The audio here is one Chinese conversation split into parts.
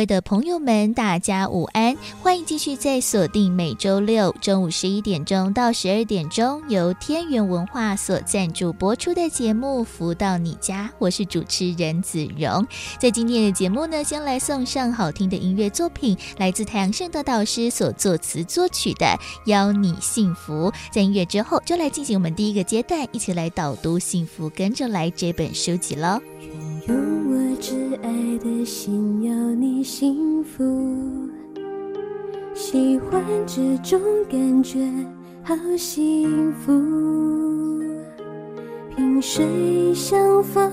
位的朋友们，大家午安！欢迎继续在锁定每周六中午十一点钟到十二点钟，由天元文化所赞助播出的节目《福到你家》，我是主持人子荣。在今天的节目呢，先来送上好听的音乐作品，来自太阳盛德导师所作词作曲的《邀你幸福》。在音乐之后，就来进行我们第一个阶段，一起来导读《幸福跟着来》这本书籍喽。用我挚爱的心要你幸福，喜欢这种感觉，好幸福。萍水相逢，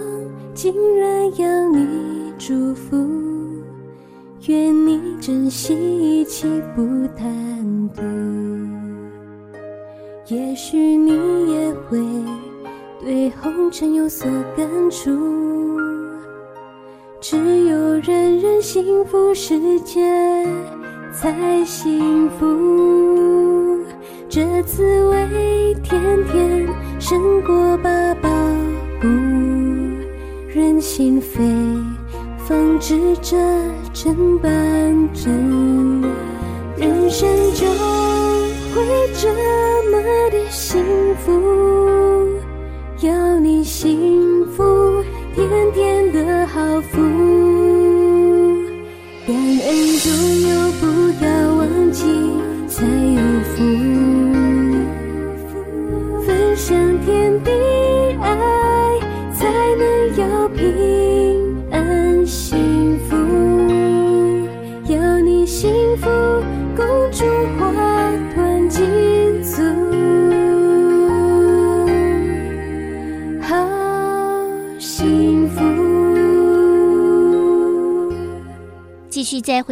竟然要你祝福，愿你珍惜一切不贪图。也许你也会对红尘有所感触。只有人人幸福，世界才幸福。这滋味甜甜胜过八宝补，任心扉方知这真半真。人生就会这么的幸福，要你幸福。甜甜的好福，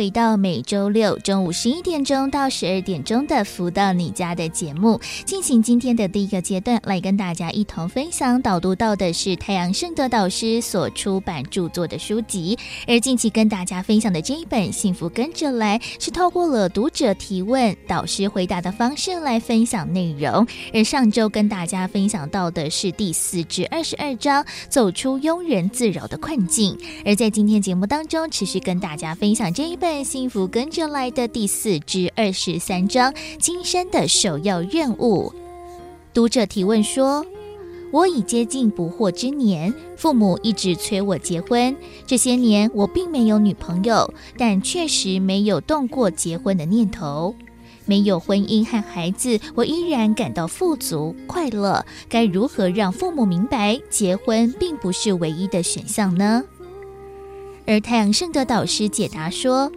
回到每周六中午十一点钟到十二点钟的“福到你家”的节目，进行今天的第一个阶段，来跟大家一同分享导读到的是太阳圣德导师所出版著作的书籍。而近期跟大家分享的这一本《幸福跟着来》，是透过了读者提问、导师回答的方式来分享内容。而上周跟大家分享到的是第四至二十二章，走出庸人自扰的困境。而在今天节目当中，持续跟大家分享。这一本《幸福跟着来的》第四至二十三章，今生的首要任务。读者提问说：“我已接近不惑之年，父母一直催我结婚。这些年我并没有女朋友，但确实没有动过结婚的念头。没有婚姻和孩子，我依然感到富足快乐。该如何让父母明白，结婚并不是唯一的选项呢？”而太阳盛德导师解答说：“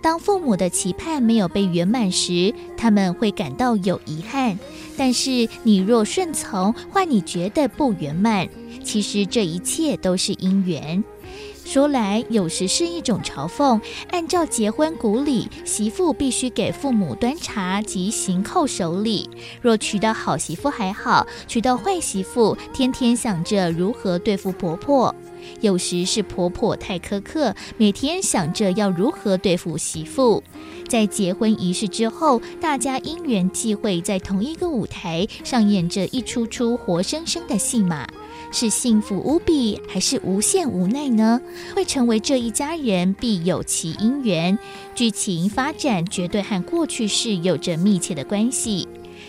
当父母的期盼没有被圆满时，他们会感到有遗憾。但是你若顺从，换你觉得不圆满，其实这一切都是因缘。说来有时是一种嘲讽。按照结婚古礼，媳妇必须给父母端茶及行叩首礼。若娶到好媳妇还好，娶到坏媳妇，天天想着如何对付婆婆。”有时是婆婆太苛刻，每天想着要如何对付媳妇。在结婚仪式之后，大家因缘际会在同一个舞台上演着一出出活生生的戏码，是幸福无比，还是无限无奈呢？会成为这一家人必有其因缘，剧情发展绝对和过去式有着密切的关系。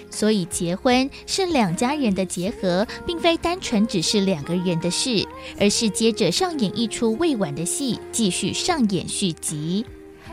所以，结婚是两家人的结合，并非单纯只是两个人的事，而是接着上演一出未完的戏，继续上演续集。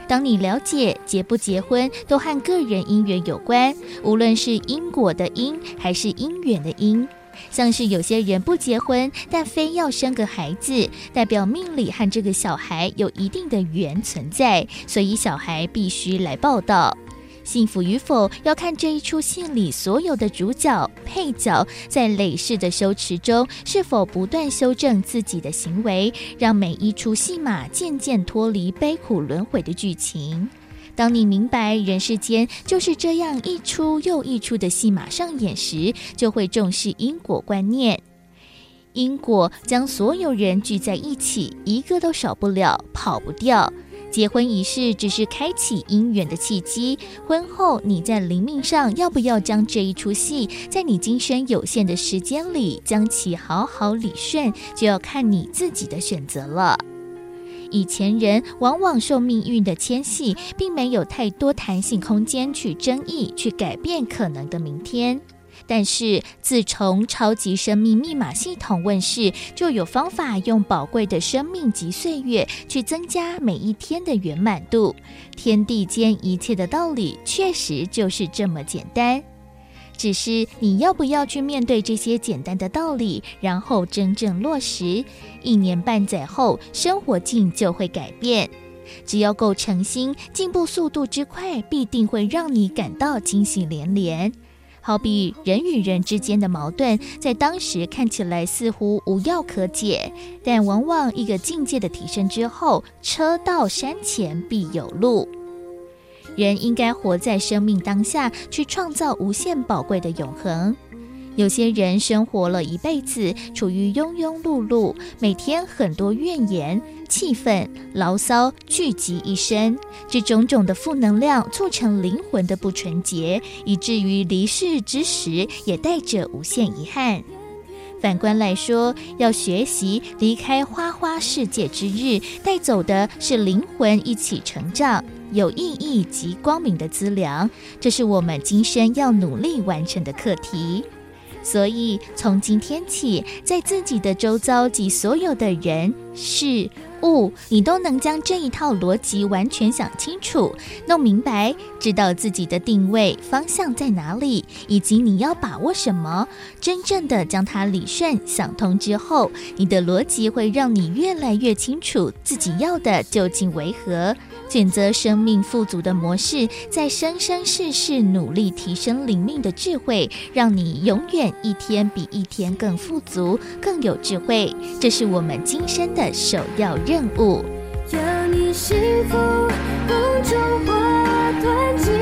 当你了解结不结婚都和个人因缘有关，无论是因果的因，还是因缘的因，像是有些人不结婚，但非要生个孩子，代表命里和这个小孩有一定的缘存在，所以小孩必须来报道。幸福与否，要看这一出戏里所有的主角、配角在累世的修持中，是否不断修正自己的行为，让每一出戏码渐渐脱离悲苦轮回的剧情。当你明白人世间就是这样一出又一出的戏码上演时，就会重视因果观念。因果将所有人聚在一起，一个都少不了，跑不掉。结婚仪式只是开启姻缘的契机，婚后你在灵命上要不要将这一出戏，在你今生有限的时间里将其好好理顺，就要看你自己的选择了。以前人往往受命运的牵系，并没有太多弹性空间去争议、去改变可能的明天。但是，自从超级生命密码系统问世，就有方法用宝贵的生命及岁月去增加每一天的圆满度。天地间一切的道理，确实就是这么简单。只是你要不要去面对这些简单的道理，然后真正落实？一年半载后，生活境就会改变。只要够诚心，进步速度之快，必定会让你感到惊喜连连。好比人与人之间的矛盾，在当时看起来似乎无药可解，但往往一个境界的提升之后，车到山前必有路。人应该活在生命当下，去创造无限宝贵的永恒。有些人生活了一辈子，处于庸庸碌碌，每天很多怨言、气愤、牢骚聚集一身，这种种的负能量促成灵魂的不纯洁，以至于离世之时也带着无限遗憾。反观来说，要学习离开花花世界之日，带走的是灵魂一起成长、有意义及光明的资粮，这是我们今生要努力完成的课题。所以，从今天起，在自己的周遭及所有的人事物，你都能将这一套逻辑完全想清楚、弄明白，知道自己的定位方向在哪里，以及你要把握什么。真正的将它理顺、想通之后，你的逻辑会让你越来越清楚自己要的究竟为何。选择生命富足的模式，在生生世世努力提升灵命的智慧，让你永远一天比一天更富足、更有智慧。这是我们今生的首要任务。要你幸福，梦中花团锦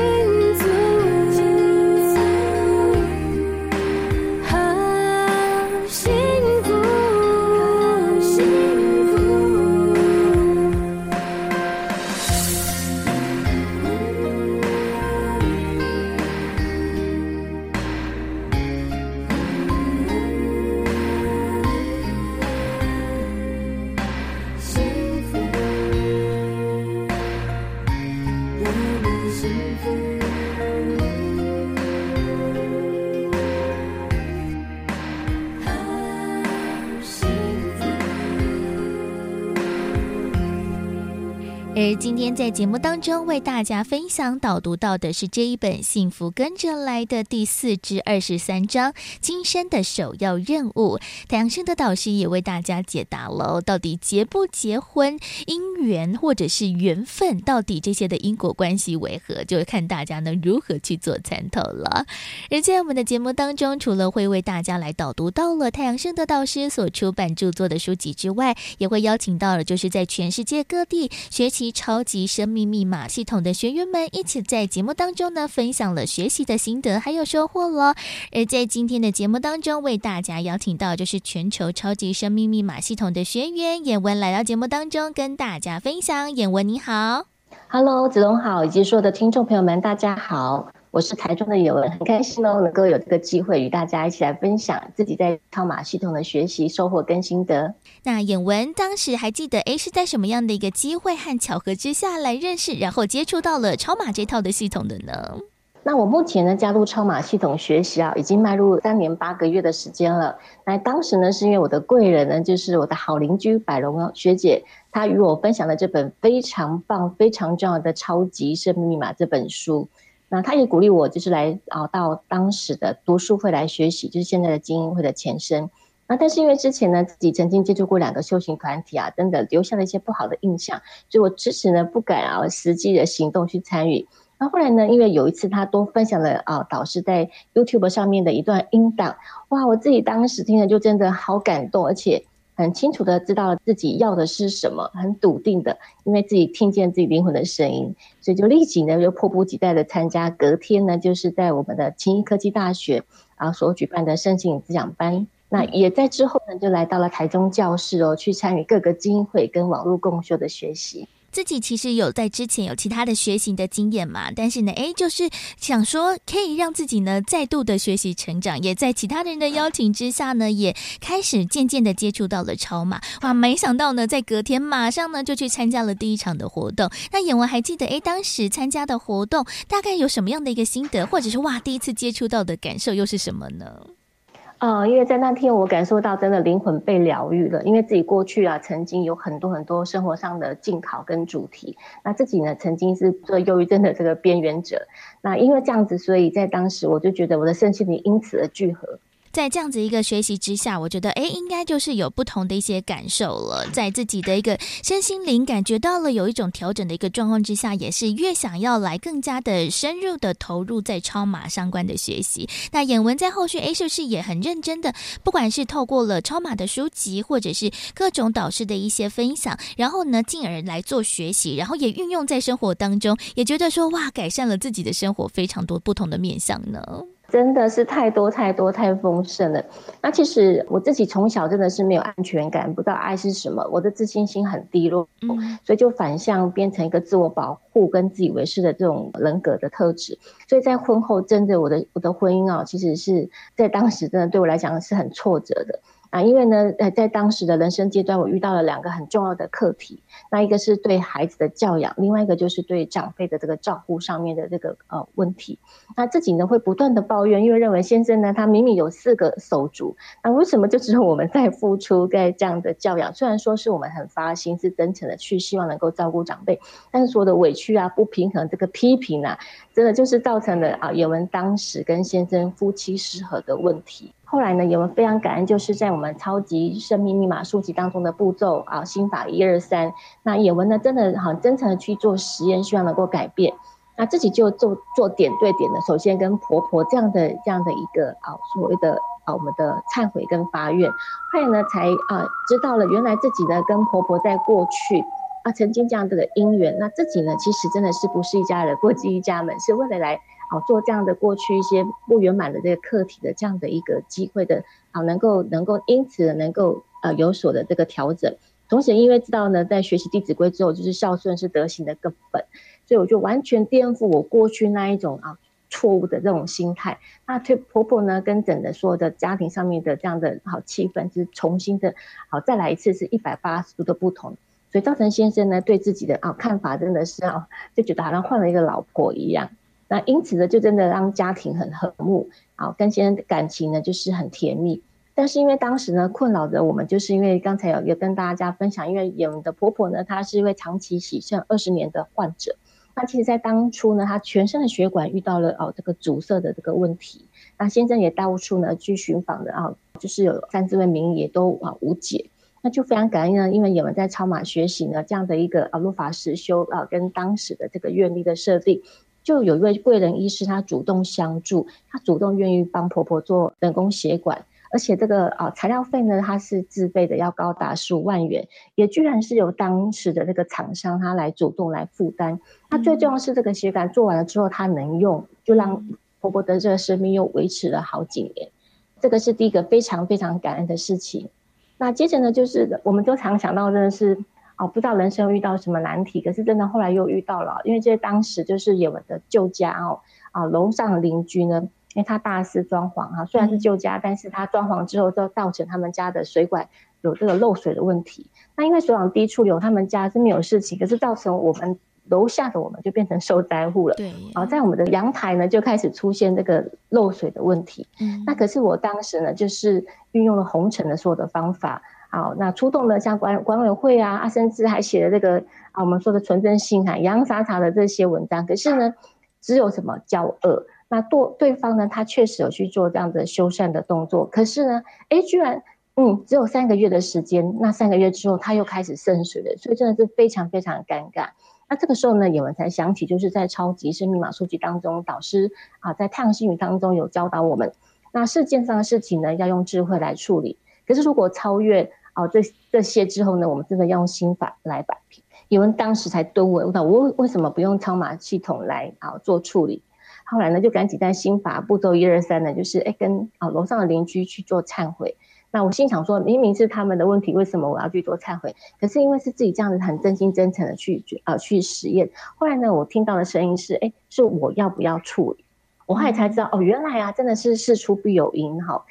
今天在节目当中为大家分享导读到的是这一本《幸福跟着来的》第四至二十三章，今生的首要任务。太阳盛德导师也为大家解答了，到底结不结婚、姻缘或者是缘分，到底这些的因果关系为何，就看大家呢如何去做参透了。而在我们的节目当中，除了会为大家来导读到了太阳盛德导师所出版著作的书籍之外，也会邀请到了就是在全世界各地学习。超级生命密码系统的学员们一起在节目当中呢，分享了学习的心得还有收获了。而在今天的节目当中，为大家邀请到就是全球超级生命密码系统的学员演文来到节目当中，跟大家分享。演文你好，Hello，子龙好，以及所有的听众朋友们，大家好。我是台中的演文，很开心哦，能够有这个机会与大家一起来分享自己在超马系统的学习收获跟心得。那演文当时还记得，诶，是在什么样的一个机会和巧合之下来认识，然后接触到了超马这套的系统的呢？那我目前呢加入超马系统学习啊，已经迈入三年八个月的时间了。那当时呢是因为我的贵人呢，就是我的好邻居百荣学姐，她与我分享了这本非常棒、非常重要的《超级生命密码》这本书。那他也鼓励我，就是来啊到当时的读书会来学习，就是现在的精英会的前身。那但是因为之前呢，自己曾经接触过两个修行团体啊，等等，留下了一些不好的印象，所以我迟迟呢不敢啊实际的行动去参与。那后来呢，因为有一次他多分享了啊导师在 YouTube 上面的一段音档，哇，我自己当时听了就真的好感动，而且。很清楚的知道了自己要的是什么，很笃定的，因为自己听见自己灵魂的声音，所以就立即呢就迫不及待的参加。隔天呢，就是在我们的青衣科技大学啊所举办的身心灵滋养班。那也在之后呢，就来到了台中教室哦，去参与各个基金会跟网络共修的学习。自己其实有在之前有其他的学习的经验嘛，但是呢，诶，就是想说可以让自己呢再度的学习成长，也在其他人的邀请之下呢，也开始渐渐的接触到了超马。哇，没想到呢，在隔天马上呢就去参加了第一场的活动。那妍雯还记得，诶，当时参加的活动大概有什么样的一个心得，或者是哇，第一次接触到的感受又是什么呢？啊，因为在那天我感受到真的灵魂被疗愈了，因为自己过去啊曾经有很多很多生活上的境考跟主题，那自己呢曾经是做忧郁症的这个边缘者，那因为这样子，所以在当时我就觉得我的身心灵因此而聚合。在这样子一个学习之下，我觉得诶，应该就是有不同的一些感受了。在自己的一个身心灵感觉到了有一种调整的一个状况之下，也是越想要来更加的深入的投入在超马相关的学习。那眼文在后续诶，是不是也很认真的？不管是透过了超马的书籍，或者是各种导师的一些分享，然后呢，进而来做学习，然后也运用在生活当中，也觉得说哇，改善了自己的生活非常多不同的面向呢。真的是太多太多太丰盛了。那其实我自己从小真的是没有安全感，不知道爱是什么，我的自信心很低落，嗯，所以就反向变成一个自我保护跟自以为是的这种人格的特质。所以在婚后，真的我的我的婚姻啊，其实是在当时真的对我来讲是很挫折的。啊，因为呢，呃，在当时的人生阶段，我遇到了两个很重要的课题。那一个是对孩子的教养，另外一个就是对长辈的这个照顾上面的这个呃问题。那自己呢会不断的抱怨，因为认为先生呢他明明有四个手足，那为什么就只有我们在付出在这样的教养？虽然说是我们很发心，是真诚的去希望能够照顾长辈，但是所有的委屈啊、不平衡、这个批评啊，真的就是造成了啊，妍雯当时跟先生夫妻失和的问题。后来呢，也我非常感恩，就是在我们超级生命密码书籍当中的步骤啊，心法一二三。那也文呢，真的很真诚的去做实验，希望能够改变。那自己就做做点对点的，首先跟婆婆这样的这样的一个啊，所谓的啊我们的忏悔跟发愿。后来呢，才啊知道了原来自己呢跟婆婆在过去啊曾经这样的姻缘。那自己呢，其实真的是不是一家人过继一家门，是为了来。好，做这样的过去一些不圆满的这个课题的这样的一个机会的，好，能够能够因此能够呃有所的这个调整。同时，因为知道呢，在学习《弟子规》之后，就是孝顺是德行的根本，所以我就完全颠覆我过去那一种啊错误的这种心态。那对婆婆呢，跟整个所有的家庭上面的这样的好气氛，是重新的好再来一次，是一百八十度的不同。所以赵成先生呢对自己的啊看法真的是啊，就觉得好像换了一个老婆一样。那因此呢，就真的让家庭很和睦，啊，跟先生的感情呢就是很甜蜜。但是因为当时呢困扰着我们，就是因为刚才有有跟大家分享，因为妍雯的婆婆呢，她是一位长期洗肾二十年的患者。那其实，在当初呢，她全身的血管遇到了哦这个阻塞的这个问题。那先生也到处呢去寻访的啊，就是有三四位名医都啊无解。那就非常感恩呢，因为妍雯在超马学习呢这样的一个啊路法实修啊，跟当时的这个愿力的设定。就有一位贵人医师，他主动相助，他主动愿意帮婆婆做人工血管，而且这个啊材料费呢，他是自费的，要高达十五万元，也居然是由当时的那个厂商他来主动来负担。那最重要是这个血管做完了之后，他能用，就让婆婆的这个生命又维持了好几年，这个是第一个非常非常感恩的事情。那接着呢，就是我们都常想到的是。哦，不知道人生遇到什么难题，可是真的后来又遇到了，因为这当时就是妍雯的旧家哦，啊，楼上邻居呢，因为他大肆装潢哈，虽然是旧家，但是他装潢之后就造成他们家的水管有这个漏水的问题。那因为水往低处流，他们家是没有事情，可是造成我们楼下的我们就变成受灾户了。对，啊，在我们的阳台呢就开始出现这个漏水的问题。嗯，那可是我当时呢就是运用了红尘的所有的方法。好，那出动了像管管委会啊，啊，甚至还写了这个啊，我们说的纯真信函，洋洋洒洒的这些文章。可是呢，只有什么交恶？那对对方呢，他确实有去做这样的修缮的动作。可是呢，哎，居然嗯，只有三个月的时间。那三个月之后，他又开始渗水了，所以真的是非常非常尴尬。那这个时候呢，妍雯才想起，就是在超级生密码数据当中，导师啊，在太阳星语当中有教导我们，那事件上的事情呢，要用智慧来处理。可是如果超越。哦，这这些之后呢，我们真的要用心法来摆平。因为当时才蹲稳，我我为什么不用超马系统来啊做处理？后来呢，就赶紧在心法步骤一二三呢，就是哎跟啊楼上的邻居去做忏悔。那我心想说，明明是他们的问题，为什么我要去做忏悔？可是因为是自己这样子很真心真诚的去啊、呃、去实验。后来呢，我听到的声音是，哎，是我要不要处理？我后来才知道，哦，原来啊，真的是事出必有因哈。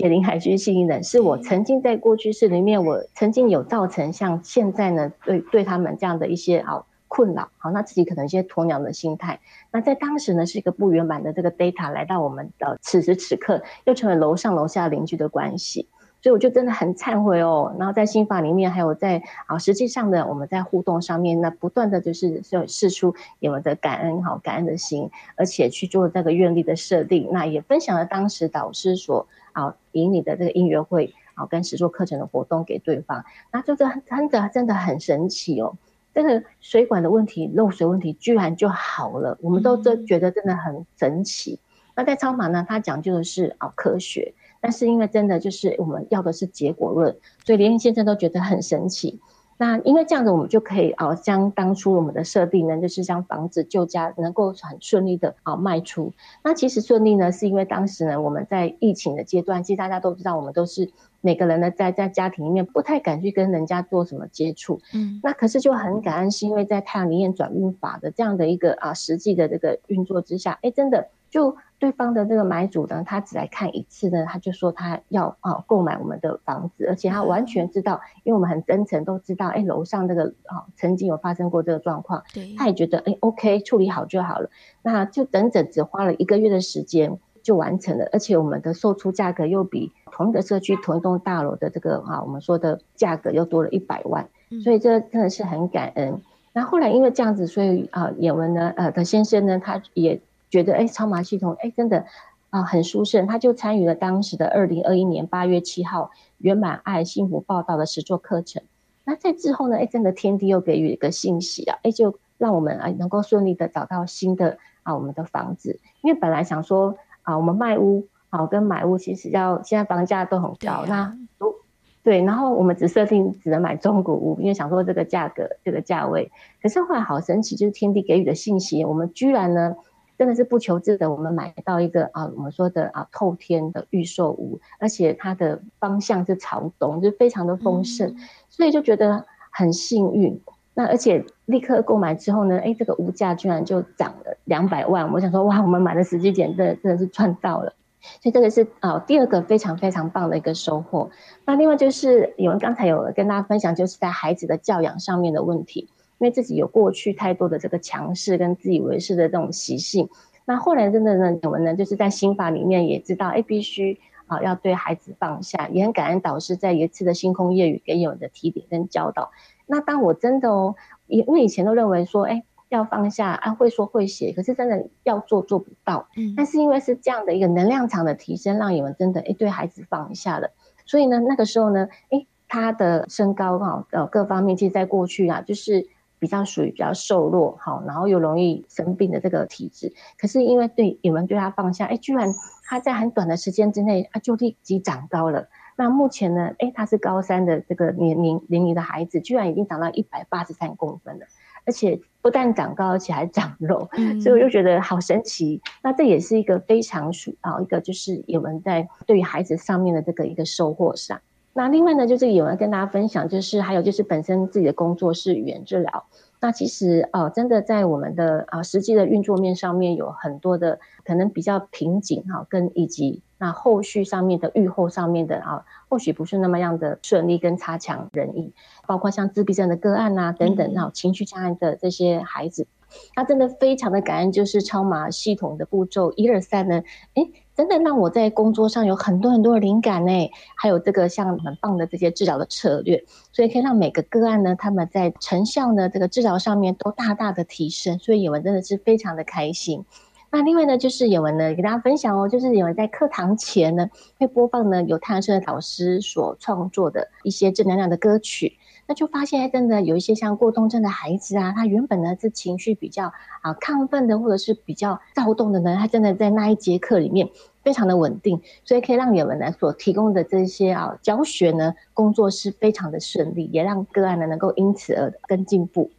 解铃还须系铃人，是我曾经在过去式里面，我曾经有造成像现在呢，对对他们这样的一些啊困扰，好，那自己可能一些鸵鸟的心态，那在当时呢，是一个不圆满的这个 data 来到我们的此时此刻，又成为楼上楼下邻居的关系。所以我就真的很忏悔哦，然后在心法里面，还有在啊实际上的我们在互动上面，那不断的就是就释出你们的感恩好感恩的心，而且去做这个愿力的设定，那也分享了当时导师所啊引领的这个音乐会啊跟实作课程的活动给对方，那就这真的真的很神奇哦，这个水管的问题漏水问题居然就好了，我们都真觉得真的很神奇。嗯、那在超马呢，它讲究的是啊科学。但是因为真的就是我们要的是结果论，所以连先生都觉得很神奇。那因为这样子，我们就可以啊，将当初我们的设定呢，就是将房子旧家能够很顺利的啊卖出。那其实顺利呢，是因为当时呢，我们在疫情的阶段，其实大家都知道，我们都是每个人呢，在在家庭里面不太敢去跟人家做什么接触。嗯，那可是就很感恩，是因为在太阳灵验转运法的这样的一个啊实际的这个运作之下，哎，真的就。对方的这个买主呢，他只来看一次呢，他就说他要啊购买我们的房子，而且他完全知道，因为我们很真诚，都知道，哎，楼上这个啊曾经有发生过这个状况，对，他也觉得哎，OK，处理好就好了，那就整整只花了一个月的时间就完成了，而且我们的售出价格又比同一个社区同一栋大楼的这个啊我们说的价格又多了一百万，所以这真的是很感恩。那后来因为这样子，所以啊，也文呢，呃的先生呢，他也。觉得哎，超码系统哎，真的啊很殊胜，他就参与了当时的二零二一年八月七号圆满爱幸福报道的实作课程。那在之后呢，哎，真的天地又给予一个信息啊，哎，就让我们啊能够顺利的找到新的啊我们的房子，因为本来想说啊我们卖屋啊跟买屋其实要现在房价都很高，啊、那如对，然后我们只设定只能买中古屋，因为想说这个价格这个价位，可是后来好神奇，就是天地给予的信息，我们居然呢。真的是不求自得，我们买到一个啊，我们说的啊透天的预售屋，而且它的方向是朝东，就非常的丰盛，嗯、所以就觉得很幸运。那而且立刻购买之后呢，哎，这个屋价居然就涨了两百万。我想说，哇，我们买的时机点真的真的是赚到了。所以这个是啊第二个非常非常棒的一个收获。那另外就是有人刚才有跟大家分享，就是在孩子的教养上面的问题。因为自己有过去太多的这个强势跟自以为是的这种习性，那后来真的呢，我们呢就是在心法里面也知道，哎，必须啊要对孩子放下，也很感恩导师在一次的星空夜语给我们的提点跟教导。那当我真的哦，因为以前都认为说，哎，要放下啊，会说会写，可是真的要做做不到。嗯，但是因为是这样的一个能量场的提升，让你们真的哎对孩子放下了。所以呢，那个时候呢，哎，他的身高哈呃各方面，其实在过去啊，就是。比较属于比较瘦弱，好，然后又容易生病的这个体质，可是因为对你们对他放下，哎，居然他在很短的时间之内，啊，就立即长高了。那目前呢，哎，他是高三的这个年龄年龄的孩子，居然已经长到一百八十三公分了，而且不但长高，而且还长肉，嗯、所以我就觉得好神奇。那这也是一个非常属啊，一个就是我们在对于孩子上面的这个一个收获上。那另外呢，就是有人跟大家分享，就是还有就是本身自己的工作是语言治疗。那其实哦，真的在我们的啊实际的运作面上面有很多的可能比较瓶颈哈，跟以及那后续上面的预后上面的啊，或许不是那么样的顺利跟差强人意，包括像自闭症的个案啊等等，然后情绪障碍的这些孩子，他真的非常的感恩，就是超马系统的步骤一二三呢，诶真的让我在工作上有很多很多的灵感呢，还有这个像很棒的这些治疗的策略，所以可以让每个个案呢，他们在成效呢这个治疗上面都大大的提升，所以也文真的是非常的开心。那另外呢，就是也文呢给大家分享哦，就是也文在课堂前呢会播放呢由太阳社的导师所创作的一些正能量的歌曲。那就发现，真的有一些像过动症的孩子啊，他原本呢是情绪比较啊亢奋的，或者是比较躁动的呢，他真的在那一节课里面非常的稳定，所以可以让你们呢所提供的这些啊教学呢工作是非常的顺利，也让个案呢能够因此而更进步。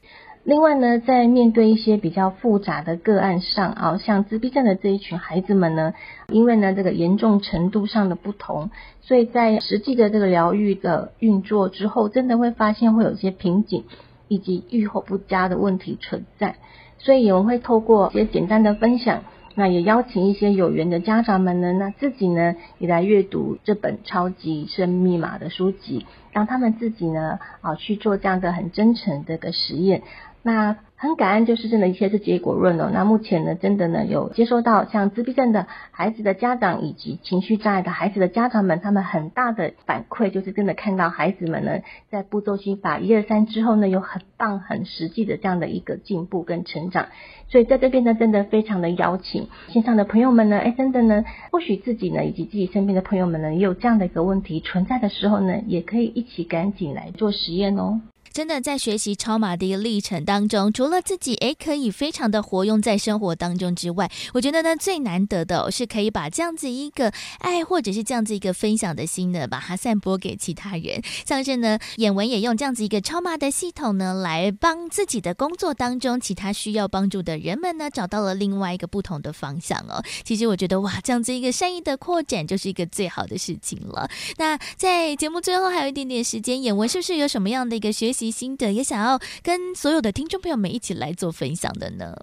另外呢，在面对一些比较复杂的个案上啊，像自闭症的这一群孩子们呢，因为呢这个严重程度上的不同，所以在实际的这个疗愈的运作之后，真的会发现会有一些瓶颈以及预后不佳的问题存在。所以我们会透过一些简单的分享，那也邀请一些有缘的家长们呢，那自己呢也来阅读这本超级生密码的书籍，让他们自己呢啊去做这样的很真诚的一个实验。那很感恩，就是真的，一切是结果论哦。那目前呢，真的呢，有接收到像自闭症的孩子的家长以及情绪障碍的孩子的家长们，他们很大的反馈，就是真的看到孩子们呢，在步骤心法一二三之后呢，有很棒、很实际的这样的一个进步跟成长。所以在这边呢，真的非常的邀请线上的朋友们呢，哎，真的呢，或许自己呢，以及自己身边的朋友们呢，也有这样的一个问题存在的时候呢，也可以一起赶紧来做实验哦。真的在学习超码的一个历程当中，除了自己诶可以非常的活用在生活当中之外，我觉得呢最难得的是可以把这样子一个爱或者是这样子一个分享的心呢，把它散播给其他人。像是呢，演文也用这样子一个超码的系统呢，来帮自己的工作当中其他需要帮助的人们呢，找到了另外一个不同的方向哦。其实我觉得哇，这样子一个善意的扩展就是一个最好的事情了。那在节目最后还有一点点时间，演文是不是有什么样的一个学习？心的也想要跟所有的听众朋友们一起来做分享的呢？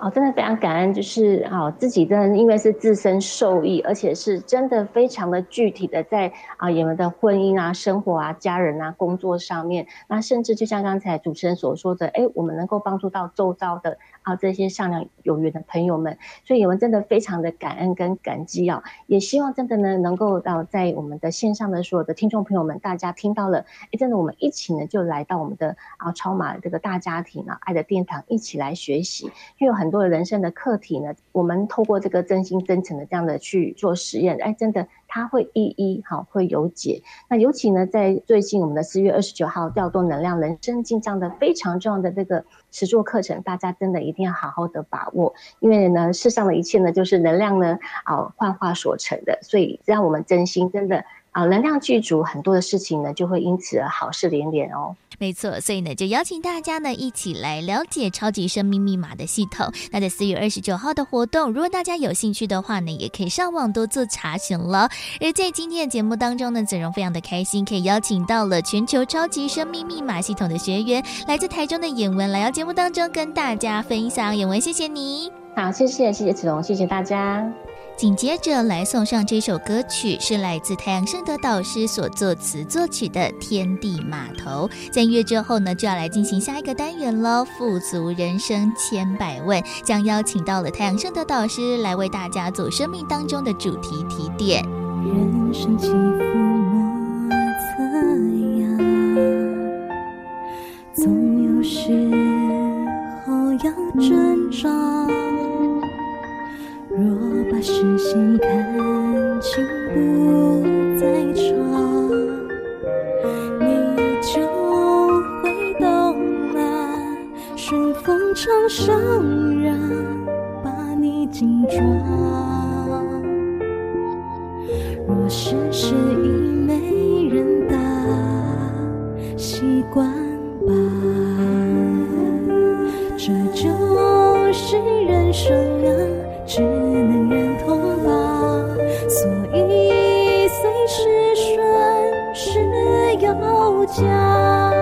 哦，真的非常感恩，就是啊，自己真的因为是自身受益，而且是真的非常的具体的在啊，你们的婚姻啊、生活啊、家人啊、工作上面，那甚至就像刚才主持人所说的，哎，我们能够帮助到周遭的。啊，这些善良有缘的朋友们，所以我们真的非常的感恩跟感激啊！也希望真的呢，能够到在我们的线上的所有的听众朋友们，大家听到了，哎，真的我们一起呢，就来到我们的啊超马这个大家庭啊，爱的殿堂，一起来学习，因为很多的人生的课题呢，我们透过这个真心真诚的这样的去做实验，哎，真的。它会一一好会有解。那尤其呢，在最近我们的四月二十九号调动能量人生进账的非常重要的这个实作课程，大家真的一定要好好的把握，因为呢，世上的一切呢，就是能量呢啊幻化所成的，所以只要我们真心真的啊能量具足，很多的事情呢就会因此而好事连连哦。没错，所以呢，就邀请大家呢一起来了解超级生命密码的系统。那在四月二十九号的活动，如果大家有兴趣的话呢，也可以上网多做查询了。而在今天的节目当中呢，子荣非常的开心，可以邀请到了全球超级生命密码系统的学员，来自台中的演文来到节目当中跟大家分享。演文，谢谢你。好，谢谢，谢谢子荣，谢谢大家。紧接着来送上这首歌曲，是来自太阳盛德导师所作词作曲的《天地码头》。在音乐之后呢，就要来进行下一个单元了。富足人生千百问，将邀请到了太阳盛德导师来为大家做生命当中的主题提点。人生起伏莫测呀，总有时候要挣扎。若把视线看清不再长，你就会懂了。顺风长生人把你紧抓。若世事已没人答，习惯吧，这就是人生啊。只能认家，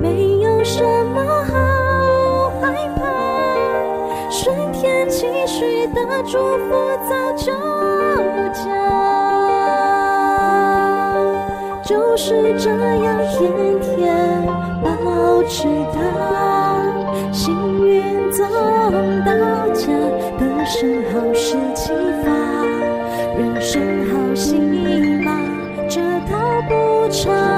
没有什么好害怕，顺天期许的祝福早就加，就是这样天天保持它，幸运总到家。得生好事启发，人生好戏码，这套不差。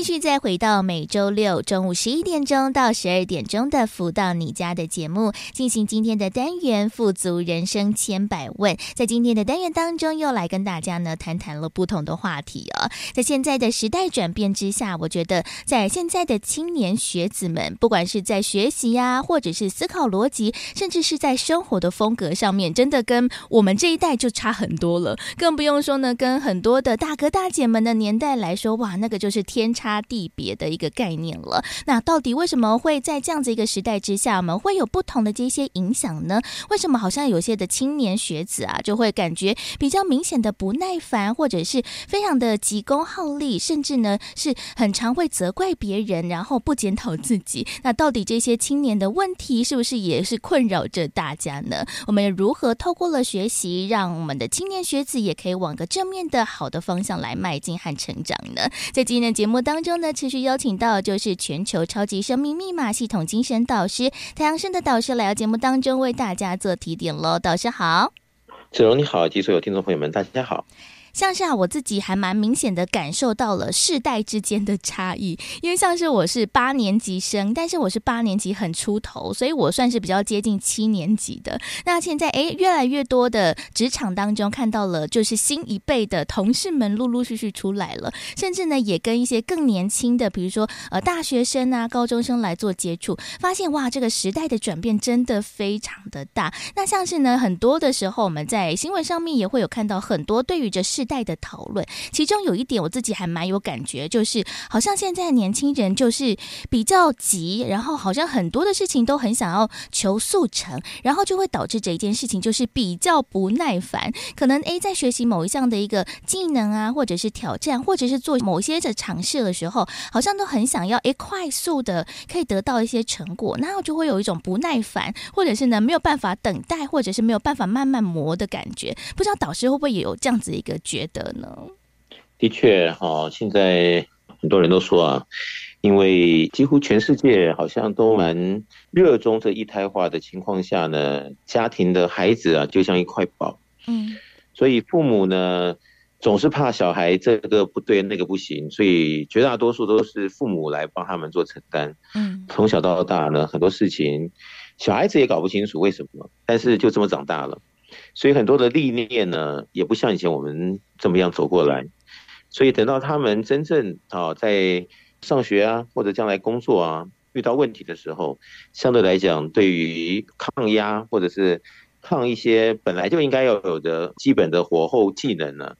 继续再回到每周六中午十一点钟到十二点钟的“福到你家”的节目，进行今天的单元“富足人生千百问”。在今天的单元当中，又来跟大家呢谈谈了不同的话题哦。在现在的时代转变之下，我觉得在现在的青年学子们，不管是在学习呀，或者是思考逻辑，甚至是在生活的风格上面，真的跟我们这一代就差很多了。更不用说呢，跟很多的大哥大姐们的年代来说，哇，那个就是天差地别的一个概念了。那到底为什么会在这样子一个时代之下，我们会有不同的这些影响呢？为什么好像有些的青年学子啊，就会感觉比较明显的不耐烦，或者是非常的急功好利，甚至呢是很常会责怪别人，然后不检讨自己？那到底这些青年的问题是不是也是困扰着大家呢？我们如何透过了学习，让我们的青年学子也可以往个正面的好的方向来迈进和成长呢？在今天的节目当当中呢，持续邀请到就是全球超级生命密码系统精神导师太阳升的导师来到节目当中为大家做提点喽。导师好，子荣你好，及所有听众朋友们，大家好。像是啊，我自己还蛮明显的感受到了世代之间的差异，因为像是我是八年级生，但是我是八年级很出头，所以我算是比较接近七年级的。那现在诶，越来越多的职场当中看到了，就是新一辈的同事们陆陆续续出来了，甚至呢也跟一些更年轻的，比如说呃大学生啊、高中生来做接触，发现哇，这个时代的转变真的非常的大。那像是呢很多的时候，我们在新闻上面也会有看到很多对于这世世代的讨论，其中有一点我自己还蛮有感觉，就是好像现在年轻人就是比较急，然后好像很多的事情都很想要求速成，然后就会导致这一件事情就是比较不耐烦。可能 A 在学习某一项的一个技能啊，或者是挑战，或者是做某些的尝试的时候，好像都很想要诶快速的可以得到一些成果，然后就会有一种不耐烦，或者是呢没有办法等待，或者是没有办法慢慢磨的感觉。不知道导师会不会也有这样子一个觉得呢？的确，哈，现在很多人都说啊，因为几乎全世界好像都蛮热衷这一胎化的情况下呢，家庭的孩子啊，就像一块宝，嗯，所以父母呢总是怕小孩这个不对，那个不行，所以绝大多数都是父母来帮他们做承担，嗯，从小到大呢，很多事情小孩子也搞不清楚为什么，但是就这么长大了。所以很多的历练呢，也不像以前我们这么样走过来。所以等到他们真正啊在上学啊，或者将来工作啊，遇到问题的时候，相对来讲，对于抗压或者是抗一些本来就应该要有的基本的火候技能呢，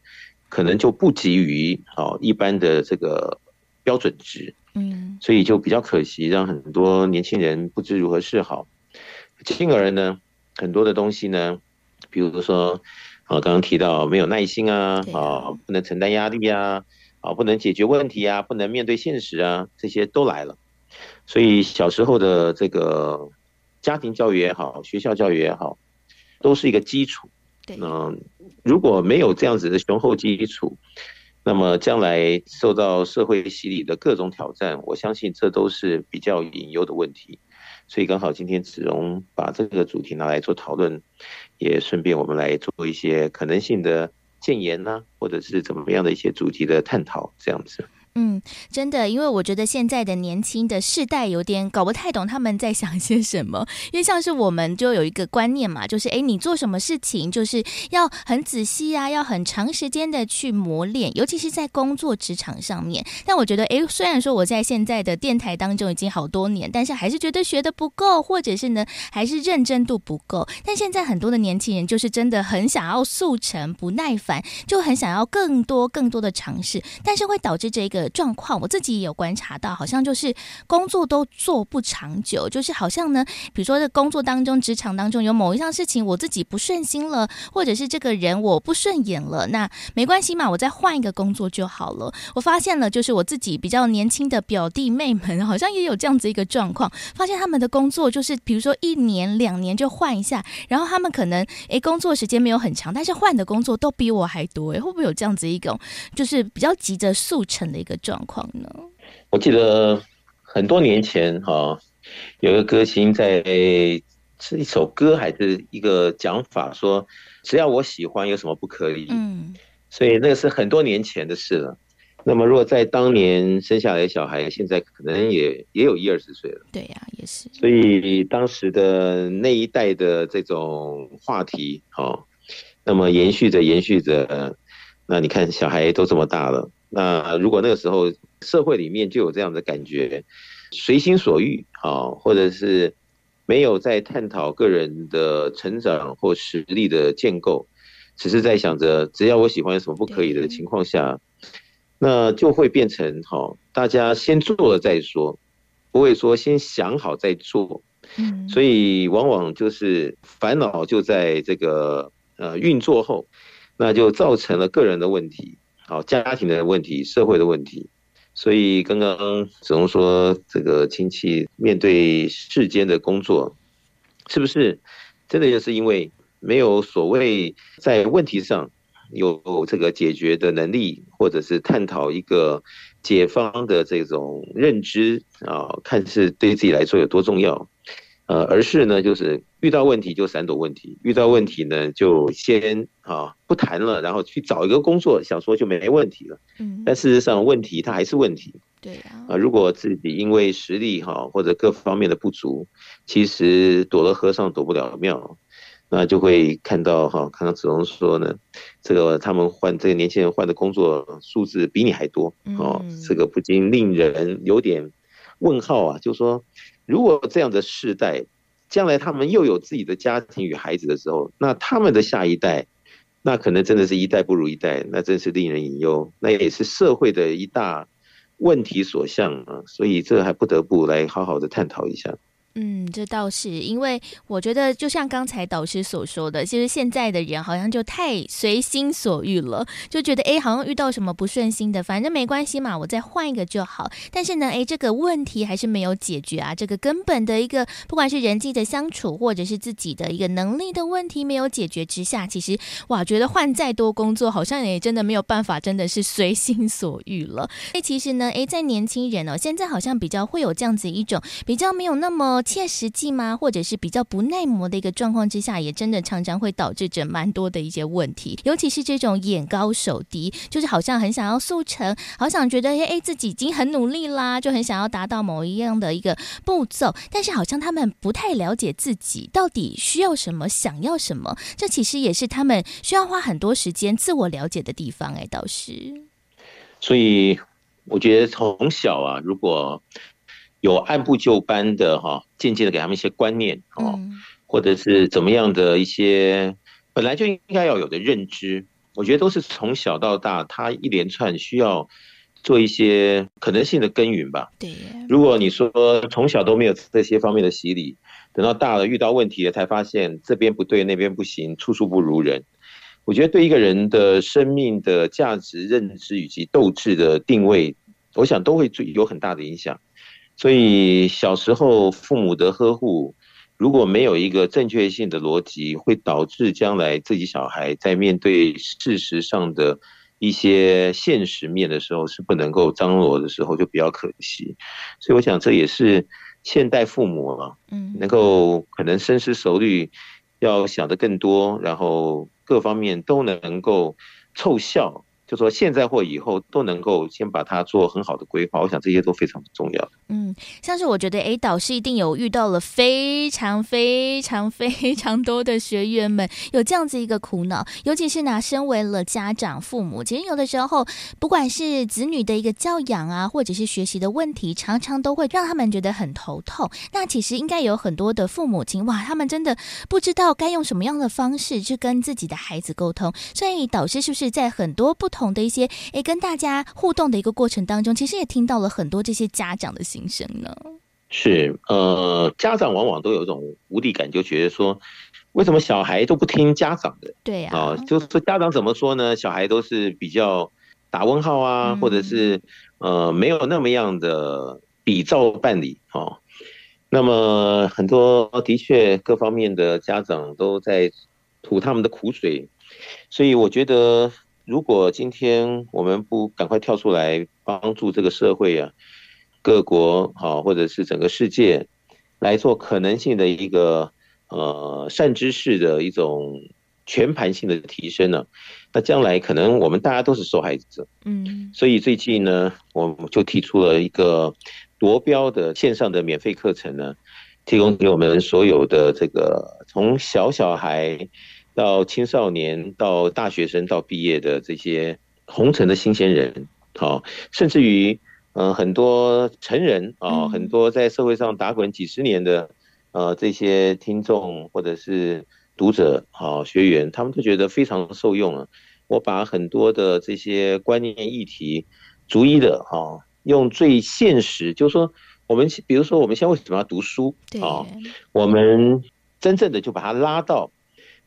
可能就不及于啊一般的这个标准值。嗯，所以就比较可惜，让很多年轻人不知如何是好。进而呢，很多的东西呢。比如说，啊，刚刚提到没有耐心啊，啊，不能承担压力啊，啊，不能解决问题啊，不能面对现实啊，这些都来了。所以小时候的这个家庭教育也好，学校教育也好，都是一个基础。嗯，如果没有这样子的雄厚基础，那么将来受到社会洗礼的各种挑战，我相信这都是比较隐忧的问题。所以刚好今天子荣把这个主题拿来做讨论，也顺便我们来做一些可能性的建言呢，或者是怎么样的一些主题的探讨，这样子。嗯，真的，因为我觉得现在的年轻的世代有点搞不太懂他们在想些什么。因为像是我们就有一个观念嘛，就是哎，你做什么事情就是要很仔细啊，要很长时间的去磨练，尤其是在工作职场上面。但我觉得，哎，虽然说我在现在的电台当中已经好多年，但是还是觉得学的不够，或者是呢，还是认真度不够。但现在很多的年轻人就是真的很想要速成，不耐烦，就很想要更多更多的尝试，但是会导致这个。的状况，我自己也有观察到，好像就是工作都做不长久，就是好像呢，比如说在工作当中、职场当中有某一项事情，我自己不顺心了，或者是这个人我不顺眼了，那没关系嘛，我再换一个工作就好了。我发现了，就是我自己比较年轻的表弟妹们，好像也有这样子一个状况，发现他们的工作就是，比如说一年两年就换一下，然后他们可能诶工作时间没有很长，但是换的工作都比我还多，诶会不会有这样子一种，就是比较急着速成的一个？的状况呢？我记得很多年前哈，有个歌星在是一首歌还是一个讲法，说只要我喜欢，有什么不可以？嗯，所以那个是很多年前的事了。那么，如果在当年生下来的小孩，现在可能也也有一二十岁了。对呀、啊，也是。所以当时的那一代的这种话题，哦，那么延续着延续着，那你看小孩都这么大了，那如果那个时候社会里面就有这样的感觉，随心所欲，啊，或者是没有在探讨个人的成长或实力的建构，只是在想着只要我喜欢有什么不可以的情况下。那就会变成好，大家先做了再说，不会说先想好再做。嗯，所以往往就是烦恼就在这个呃运作后，那就造成了个人的问题，好，家庭的问题，社会的问题。所以刚刚子龙说，这个亲戚面对世间的工作，是不是真的就是因为没有所谓在问题上？有这个解决的能力，或者是探讨一个解方的这种认知啊，看是对自己来说有多重要，呃，而是呢，就是遇到问题就闪躲问题，遇到问题呢就先啊不谈了，然后去找一个工作，想说就没问题了。嗯，但事实上问题它还是问题。对啊，如果自己因为实力哈或者各方面的不足，其实躲了和尚躲不了庙。那就会看到哈，看到子龙说呢，这个他们换这个年轻人换的工作数字比你还多哦，这个不禁令人有点问号啊。就说如果这样的世代，将来他们又有自己的家庭与孩子的时候，那他们的下一代，那可能真的是一代不如一代，那真是令人隐忧，那也是社会的一大问题所向啊。所以这还不得不来好好的探讨一下。嗯，这倒是，因为我觉得就像刚才导师所说的，其实现在的人好像就太随心所欲了，就觉得哎，好像遇到什么不顺心的，反正没关系嘛，我再换一个就好。但是呢，哎，这个问题还是没有解决啊，这个根本的一个，不管是人际的相处，或者是自己的一个能力的问题没有解决之下，其实哇，觉得换再多工作，好像也真的没有办法，真的是随心所欲了。哎，其实呢，哎，在年轻人哦，现在好像比较会有这样子一种比较没有那么。切实际吗？或者是比较不耐磨的一个状况之下，也真的常常会导致着蛮多的一些问题。尤其是这种眼高手低，就是好像很想要速成，好想觉得哎，自己已经很努力啦，就很想要达到某一样的一个步骤，但是好像他们不太了解自己到底需要什么，想要什么。这其实也是他们需要花很多时间自我了解的地方。哎，倒是。所以我觉得从小啊，如果有按部就班的哈，渐渐的给他们一些观念哦，或者是怎么样的一些本来就应该要有的认知，我觉得都是从小到大他一连串需要做一些可能性的耕耘吧。对，如果你说从小都没有这些方面的洗礼，等到大了遇到问题了才发现这边不对那边不行，处处不如人，我觉得对一个人的生命的价值认知以及斗志的定位，我想都会有很大的影响。所以小时候父母的呵护，如果没有一个正确性的逻辑，会导致将来自己小孩在面对事实上的一些现实面的时候是不能够张罗的时候，就比较可惜。所以我想这也是现代父母啊，嗯，能够可能深思熟虑，要想的更多，然后各方面都能够凑效。就说现在或以后都能够先把它做很好的规划，我想这些都非常重要。嗯，像是我觉得，哎，导师一定有遇到了非常非常非常多的学员们有这样子一个苦恼，尤其是拿身为了家长、父母，其实有的时候，不管是子女的一个教养啊，或者是学习的问题，常常都会让他们觉得很头痛。那其实应该有很多的父母亲，哇，他们真的不知道该用什么样的方式去跟自己的孩子沟通。所以，导师是不是在很多不同同的一些诶，跟大家互动的一个过程当中，其实也听到了很多这些家长的心声呢。是，呃，家长往往都有一种无力感，就觉得说，为什么小孩都不听家长的？对呀、啊，啊，就是说家长怎么说呢？小孩都是比较打问号啊，嗯、或者是呃，没有那么样的比照办理哦。那么很多的确各方面的家长都在吐他们的苦水，所以我觉得。如果今天我们不赶快跳出来帮助这个社会啊，各国啊，或者是整个世界来做可能性的一个呃善知识的一种全盘性的提升呢，那将来可能我们大家都是受害者。嗯，所以最近呢，我们就提出了一个夺标的线上的免费课程呢，提供给我们所有的这个从小小孩到青少年到大学生到毕业的这些红尘的新鲜人，好，甚至于嗯很多成人啊，很多在社会上打滚几十年的呃这些听众或者是。读者好学员，他们都觉得非常受用啊！我把很多的这些观念议题，逐一的哈，用最现实，就是说，我们比如说，我们现在为什么要读书啊？我们真正的就把它拉到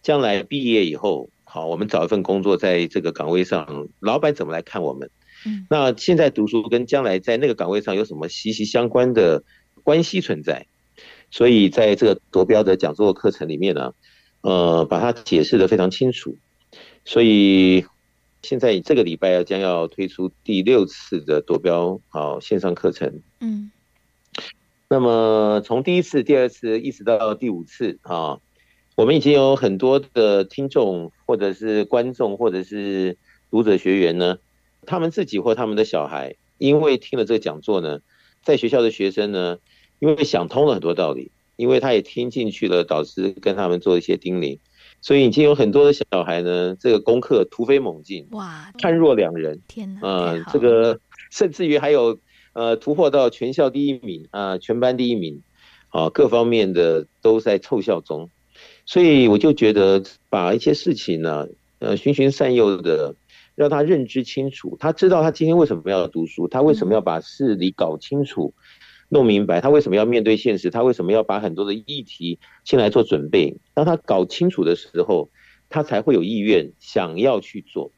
将来毕业以后，好，我们找一份工作，在这个岗位上，老板怎么来看我们？嗯，那现在读书跟将来在那个岗位上有什么息息相关的关系存在？所以在这个夺标的讲座课程里面呢。呃，把它解释的非常清楚，所以现在这个礼拜要将要推出第六次的夺标好线上课程。嗯，那么从第一次、第二次一直到第五次啊，我们已经有很多的听众或者是观众或者是读者学员呢，他们自己或他们的小孩，因为听了这个讲座呢，在学校的学生呢，因为想通了很多道理。因为他也听进去了，导师跟他们做一些叮咛，所以已经有很多的小孩呢，这个功课突飞猛进，哇，判若两人，天哪，呃，这个甚至于还有呃突破到全校第一名啊，呃，全班第一名，啊，各方面的都在凑效中，所以我就觉得把一些事情呢，呃，循循善诱的让他认知清楚，他知道他今天为什么要读书，他为什么要把事理搞清楚。嗯弄明白他为什么要面对现实，他为什么要把很多的议题先来做准备。当他搞清楚的时候，他才会有意愿想要去做。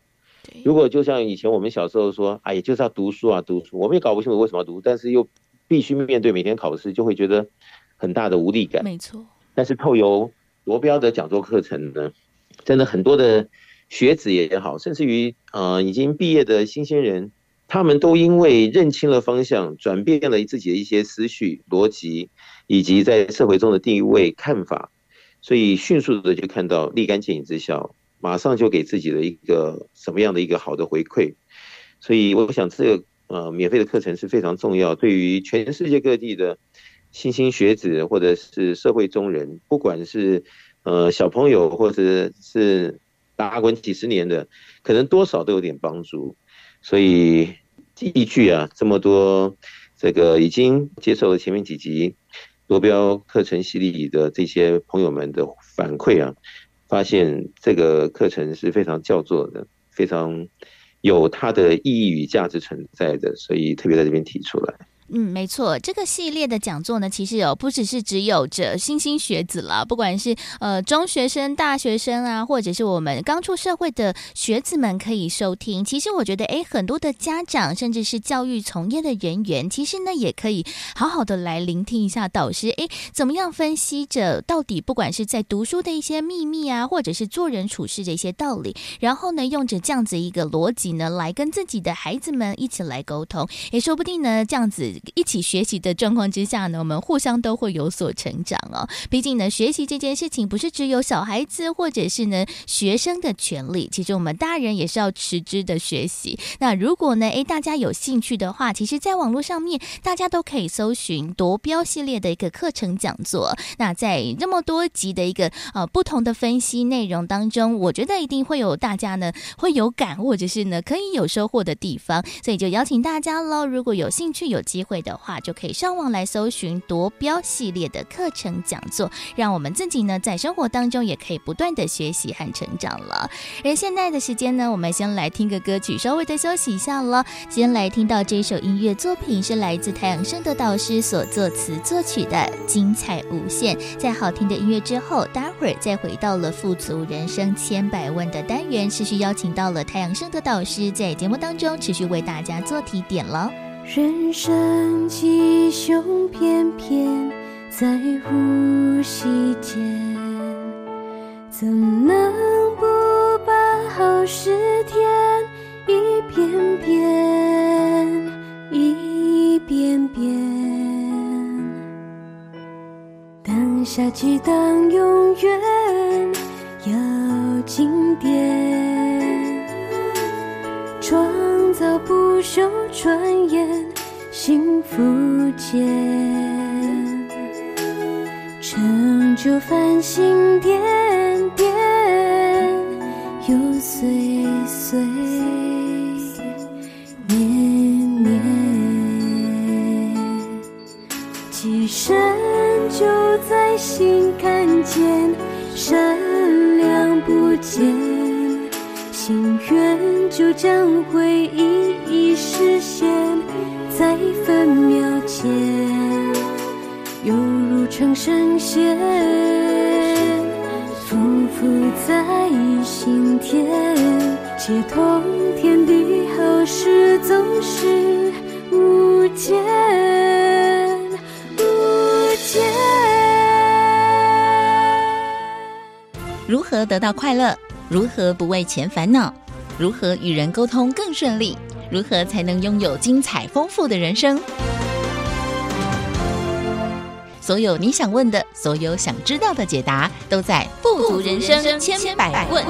如果就像以前我们小时候说，哎，就是要读书啊，读书，我们也搞不清楚为什么要读，但是又必须面对每天考试，就会觉得很大的无力感。没错。但是透由夺标的讲座课程呢，真的很多的学子也好，甚至于呃已经毕业的新鲜人。他们都因为认清了方向，转变了自己的一些思绪、逻辑，以及在社会中的地位看法，所以迅速的就看到立竿见影之效，马上就给自己的一个什么样的一个好的回馈。所以我想，这个呃免费的课程是非常重要，对于全世界各地的新兴学子或者是社会中人，不管是呃小朋友或者是打滚几十年的，可能多少都有点帮助。所以依据啊，这么多这个已经接受了前面几集夺标课程洗礼的这些朋友们的反馈啊，发现这个课程是非常叫座的，非常有它的意义与价值存在的，所以特别在这边提出来。嗯，没错，这个系列的讲座呢，其实有不只是只有着新兴学子了，不管是呃中学生、大学生啊，或者是我们刚出社会的学子们可以收听。其实我觉得，诶，很多的家长甚至是教育从业的人员，其实呢也可以好好的来聆听一下导师，诶，怎么样分析着到底不管是在读书的一些秘密啊，或者是做人处事的一些道理，然后呢，用着这样子一个逻辑呢，来跟自己的孩子们一起来沟通，也说不定呢，这样子。一起学习的状况之下呢，我们互相都会有所成长哦。毕竟呢，学习这件事情不是只有小孩子或者是呢学生的权利，其实我们大人也是要持之的学习。那如果呢，诶，大家有兴趣的话，其实在网络上面大家都可以搜寻夺标系列的一个课程讲座。那在这么多集的一个呃不同的分析内容当中，我觉得一定会有大家呢会有感或者是呢可以有收获的地方，所以就邀请大家喽，如果有兴趣有机会的话，就可以上网来搜寻夺标系列的课程讲座，让我们自己呢在生活当中也可以不断的学习和成长了。而现在的时间呢，我们先来听个歌曲，稍微的休息一下了。先来听到这首音乐作品是来自太阳盛德导师所作词作曲的《精彩无限》。在好听的音乐之后，待会儿再回到了富足人生千百万的单元，持续邀请到了太阳盛德导师在节目当中持续为大家做提点了。人生吉凶偏偏在呼吸间，怎能不把好事添一遍遍，一遍遍？当下激荡永远就转眼，幸福间，成就繁星点点，又岁岁年年，寄生就在心看见。善良不见，心愿就将回忆如长生仙，匍匐在心田，接通天地好事总是无间无间。如何得到快乐？如何不为钱烦恼？如何与人沟通更顺利？如何才能拥有精彩丰富的人生？所有你想问的，所有想知道的解答，都在《富足人生千百问》。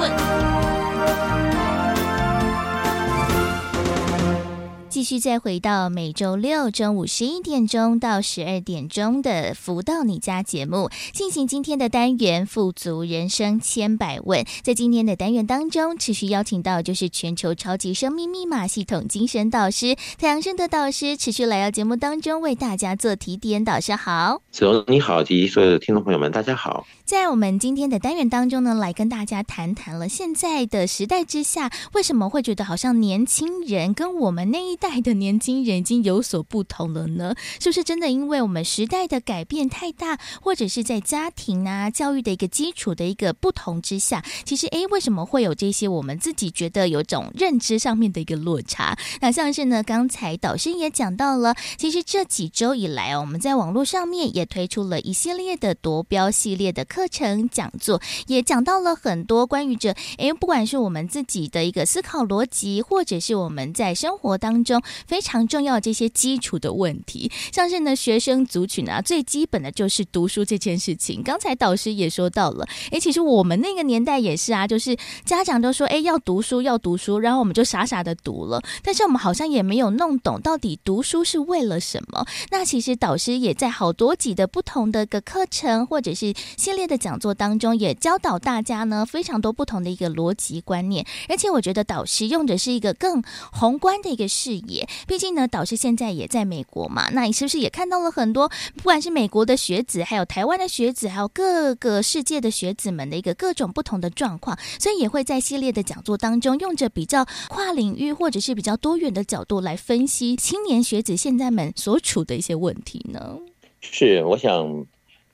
继续再回到每周六中午十一点钟到十二点钟的“福到你家”节目，进行今天的单元“富足人生千百问”。在今天的单元当中，持续邀请到就是全球超级生命密码系统精神导师太阳盛德导师，持续来到节目当中为大家做提点。导师好，子荣你好，及所有的听众朋友们，大家好。在我们今天的单元当中呢，来跟大家谈谈了现在的时代之下，为什么会觉得好像年轻人跟我们那一代。代的年轻人已经有所不同了呢，是不是真的？因为我们时代的改变太大，或者是在家庭啊、教育的一个基础的一个不同之下，其实诶，为什么会有这些？我们自己觉得有种认知上面的一个落差。那像是呢，刚才导师也讲到了，其实这几周以来哦，我们在网络上面也推出了一系列的夺标系列的课程讲座，也讲到了很多关于这诶，不管是我们自己的一个思考逻辑，或者是我们在生活当中。非常重要这些基础的问题，像是呢学生族群啊，最基本的就是读书这件事情。刚才导师也说到了，诶，其实我们那个年代也是啊，就是家长都说，诶，要读书要读书，然后我们就傻傻的读了，但是我们好像也没有弄懂到底读书是为了什么。那其实导师也在好多集的不同的个课程或者是系列的讲座当中，也教导大家呢非常多不同的一个逻辑观念，而且我觉得导师用的是一个更宏观的一个视野。毕竟呢，导师现在也在美国嘛，那你是不是也看到了很多，不管是美国的学子，还有台湾的学子，还有各个世界的学子们的一个各种不同的状况，所以也会在系列的讲座当中，用着比较跨领域或者是比较多元的角度来分析青年学子现在们所处的一些问题呢？是，我想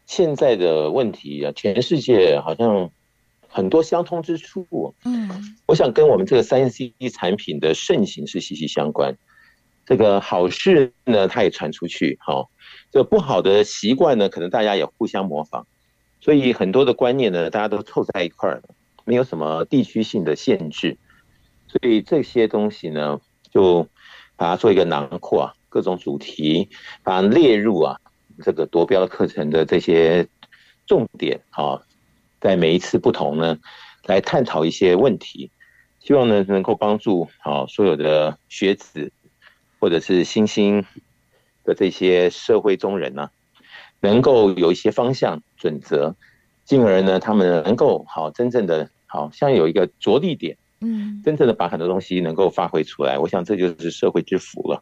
现在的问题啊，全世界好像很多相通之处。嗯，我想跟我们这个三 C 产品的盛行是息息相关。这个好事呢，它也传出去，好，这不好的习惯呢，可能大家也互相模仿，所以很多的观念呢，大家都凑在一块儿，没有什么地区性的限制，所以这些东西呢，就把它做一个囊括啊，各种主题，把它列入啊，这个夺标课程的这些重点啊，在每一次不同呢，来探讨一些问题，希望呢能够帮助好所有的学子。或者是新兴的这些社会中人呢、啊，能够有一些方向准则，进而呢，他们能够好真正的好像有一个着力点，嗯，真正的把很多东西能够发挥出来，我想这就是社会之福了。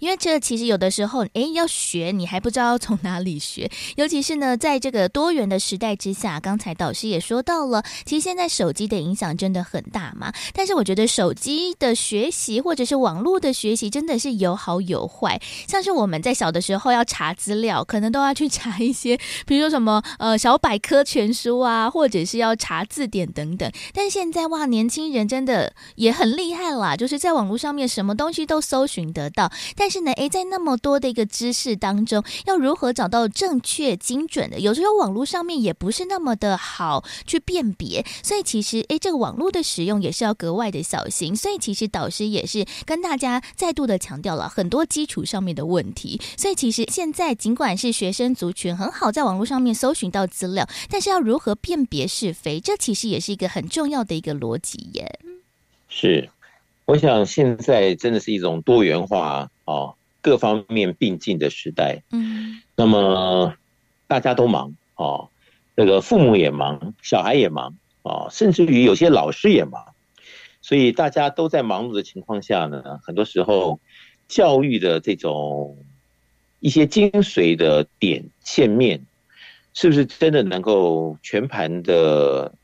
因为这其实有的时候，哎，要学你还不知道从哪里学，尤其是呢，在这个多元的时代之下，刚才导师也说到了，其实现在手机的影响真的很大嘛。但是我觉得手机的学习或者是网络的学习真的是有好有坏。像是我们在小的时候要查资料，可能都要去查一些，比如说什么呃小百科全书啊，或者是要查字典等等。但现在哇，年轻人真的也很厉害啦，就是在网络上面什么东西都搜寻得到。但是呢，诶，在那么多的一个知识当中，要如何找到正确精准的？有时候网络上面也不是那么的好去辨别，所以其实诶，这个网络的使用也是要格外的小心。所以其实导师也是跟大家再度的强调了很多基础上面的问题。所以其实现在尽管是学生族群很好，在网络上面搜寻到资料，但是要如何辨别是非，这其实也是一个很重要的一个逻辑耶。是，我想现在真的是一种多元化啊，各方面并进的时代。嗯，那么大家都忙啊，那个父母也忙，小孩也忙啊，甚至于有些老师也忙，所以大家都在忙碌的情况下呢，很多时候教育的这种一些精髓的点线面，是不是真的能够全盘的？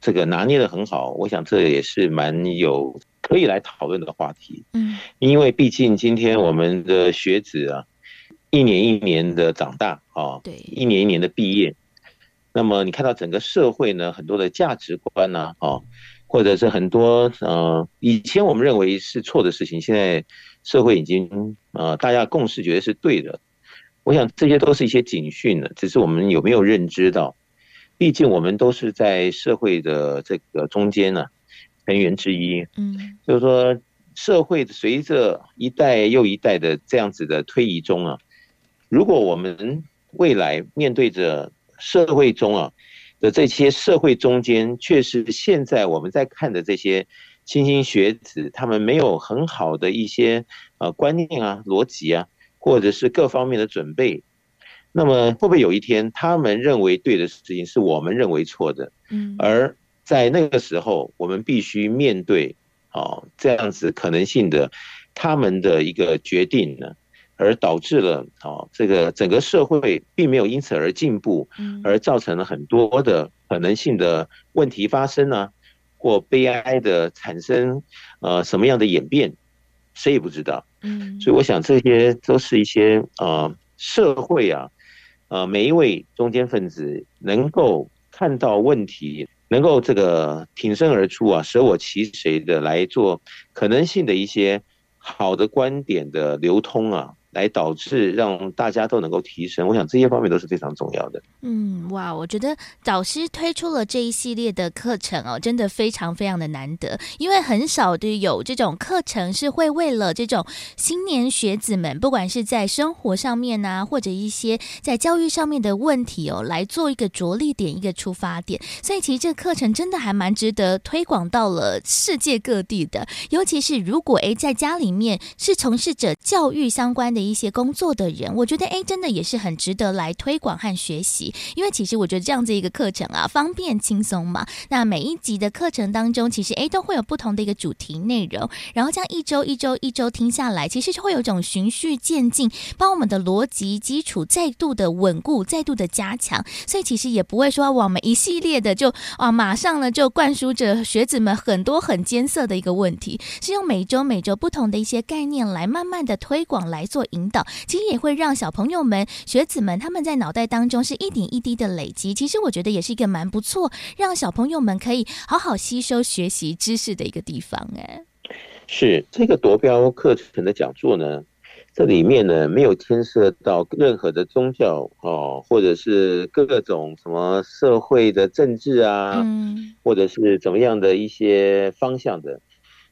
这个拿捏的很好，我想这也是蛮有可以来讨论的话题。嗯，因为毕竟今天我们的学子啊，一年一年的长大啊，对，一年一年的毕业。那么你看到整个社会呢，很多的价值观呐，啊，或者是很多呃，以前我们认为是错的事情，现在社会已经呃，大家共识觉得是对的。我想这些都是一些警讯呢，只是我们有没有认知到。毕竟我们都是在社会的这个中间呢，成员之一。嗯，就是说，社会随着一代又一代的这样子的推移中啊，如果我们未来面对着社会中啊的这些社会中间，确实现在我们在看的这些莘莘学子，他们没有很好的一些呃观念啊、逻辑啊，或者是各方面的准备。那么会不会有一天，他们认为对的事情是我们认为错的？嗯，而在那个时候，我们必须面对哦这样子可能性的他们的一个决定呢，而导致了哦这个整个社会并没有因此而进步，而造成了很多的可能性的问题发生呢，或悲哀的产生呃什么样的演变，谁也不知道。嗯，所以我想这些都是一些呃社会啊。呃，每一位中间分子能够看到问题，能够这个挺身而出啊，舍我其谁的来做可能性的一些好的观点的流通啊。来导致让大家都能够提升，我想这些方面都是非常重要的。嗯，哇，我觉得导师推出了这一系列的课程哦，真的非常非常的难得，因为很少的有这种课程是会为了这种新年学子们，不管是在生活上面啊，或者一些在教育上面的问题哦，来做一个着力点，一个出发点。所以其实这个课程真的还蛮值得推广到了世界各地的，尤其是如果诶在家里面是从事着教育相关的。的一些工作的人，我觉得哎，真的也是很值得来推广和学习。因为其实我觉得这样子一个课程啊，方便轻松嘛。那每一集的课程当中，其实哎都会有不同的一个主题内容，然后这样一周一周一周听下来，其实就会有种循序渐进，帮我们的逻辑基础再度的稳固，再度的加强。所以其实也不会说我们一系列的就啊马上呢就灌输着学子们很多很艰涩的一个问题，是用每周每周不同的一些概念来慢慢的推广来做。引导其实也会让小朋友们、学子们他们在脑袋当中是一点一滴的累积。其实我觉得也是一个蛮不错，让小朋友们可以好好吸收学习知识的一个地方。哎，是这个夺标课程的讲座呢，这里面呢没有牵涉到任何的宗教哦，或者是各种什么社会的政治啊，嗯，或者是怎么样的一些方向的。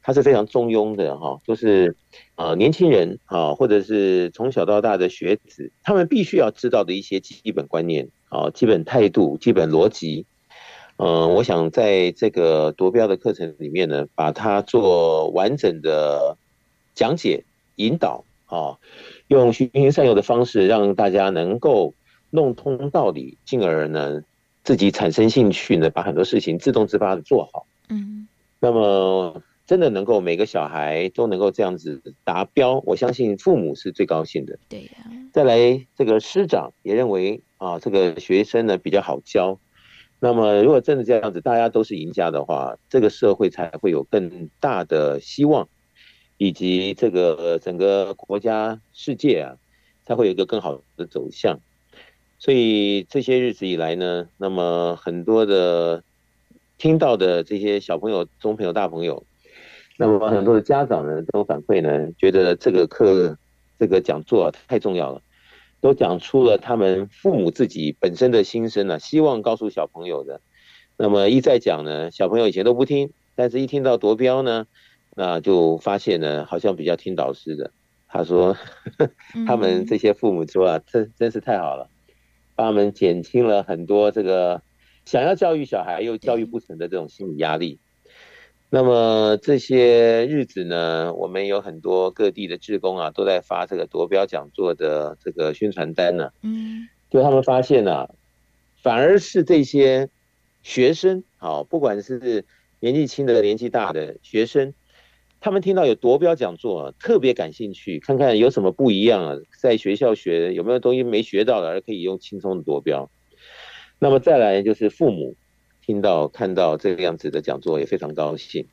它是非常中庸的哈，就是呃年轻人啊，或者是从小到大的学子，他们必须要知道的一些基本观念啊、基本态度、基本逻辑。嗯，我想在这个夺标的课程里面呢，把它做完整的讲解、引导啊，用循循善诱的方式，让大家能够弄通道理，进而呢自己产生兴趣呢，把很多事情自动自发的做好。嗯，那么。真的能够每个小孩都能够这样子达标，我相信父母是最高兴的。对呀。再来，这个师长也认为啊，这个学生呢比较好教。那么，如果真的这样子，大家都是赢家的话，这个社会才会有更大的希望，以及这个整个国家、世界啊，才会有一个更好的走向。所以这些日子以来呢，那么很多的听到的这些小朋友、中朋友、大朋友。那么很多的家长呢都反馈呢，觉得这个课这个讲座太重要了，都讲出了他们父母自己本身的心声呢，希望告诉小朋友的。那么一再讲呢，小朋友以前都不听，但是一听到夺标呢，那就发现呢，好像比较听导师的。他说 他们这些父母说啊，真真是太好了，帮他们减轻了很多这个想要教育小孩又教育不成的这种心理压力。那么这些日子呢，我们有很多各地的志工啊，都在发这个夺标讲座的这个宣传单呢。嗯，就他们发现呢、啊，反而是这些学生，好，不管是年纪轻的、年纪大的学生，他们听到有夺标讲座，特别感兴趣，看看有什么不一样啊，在学校学有没有东西没学到的，而可以用轻松的夺标。那么再来就是父母。听到看到这个样子的讲座也非常高兴。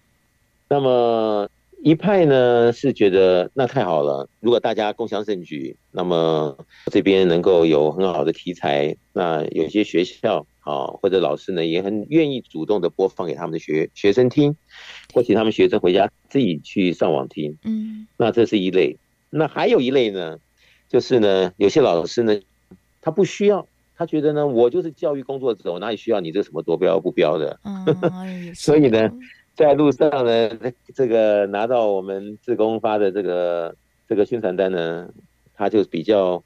那么一派呢是觉得那太好了，如果大家共享盛举，那么这边能够有很好的题材，那有些学校啊或者老师呢也很愿意主动的播放给他们的学学生听，或请他们学生回家自己去上网听。嗯，那这是一类。那还有一类呢，就是呢有些老师呢他不需要。他觉得呢，我就是教育工作者，我哪里需要你这什么夺标不标的？嗯、所以呢，在路上呢，这个拿到我们自工发的这个这个宣传单呢，他就比较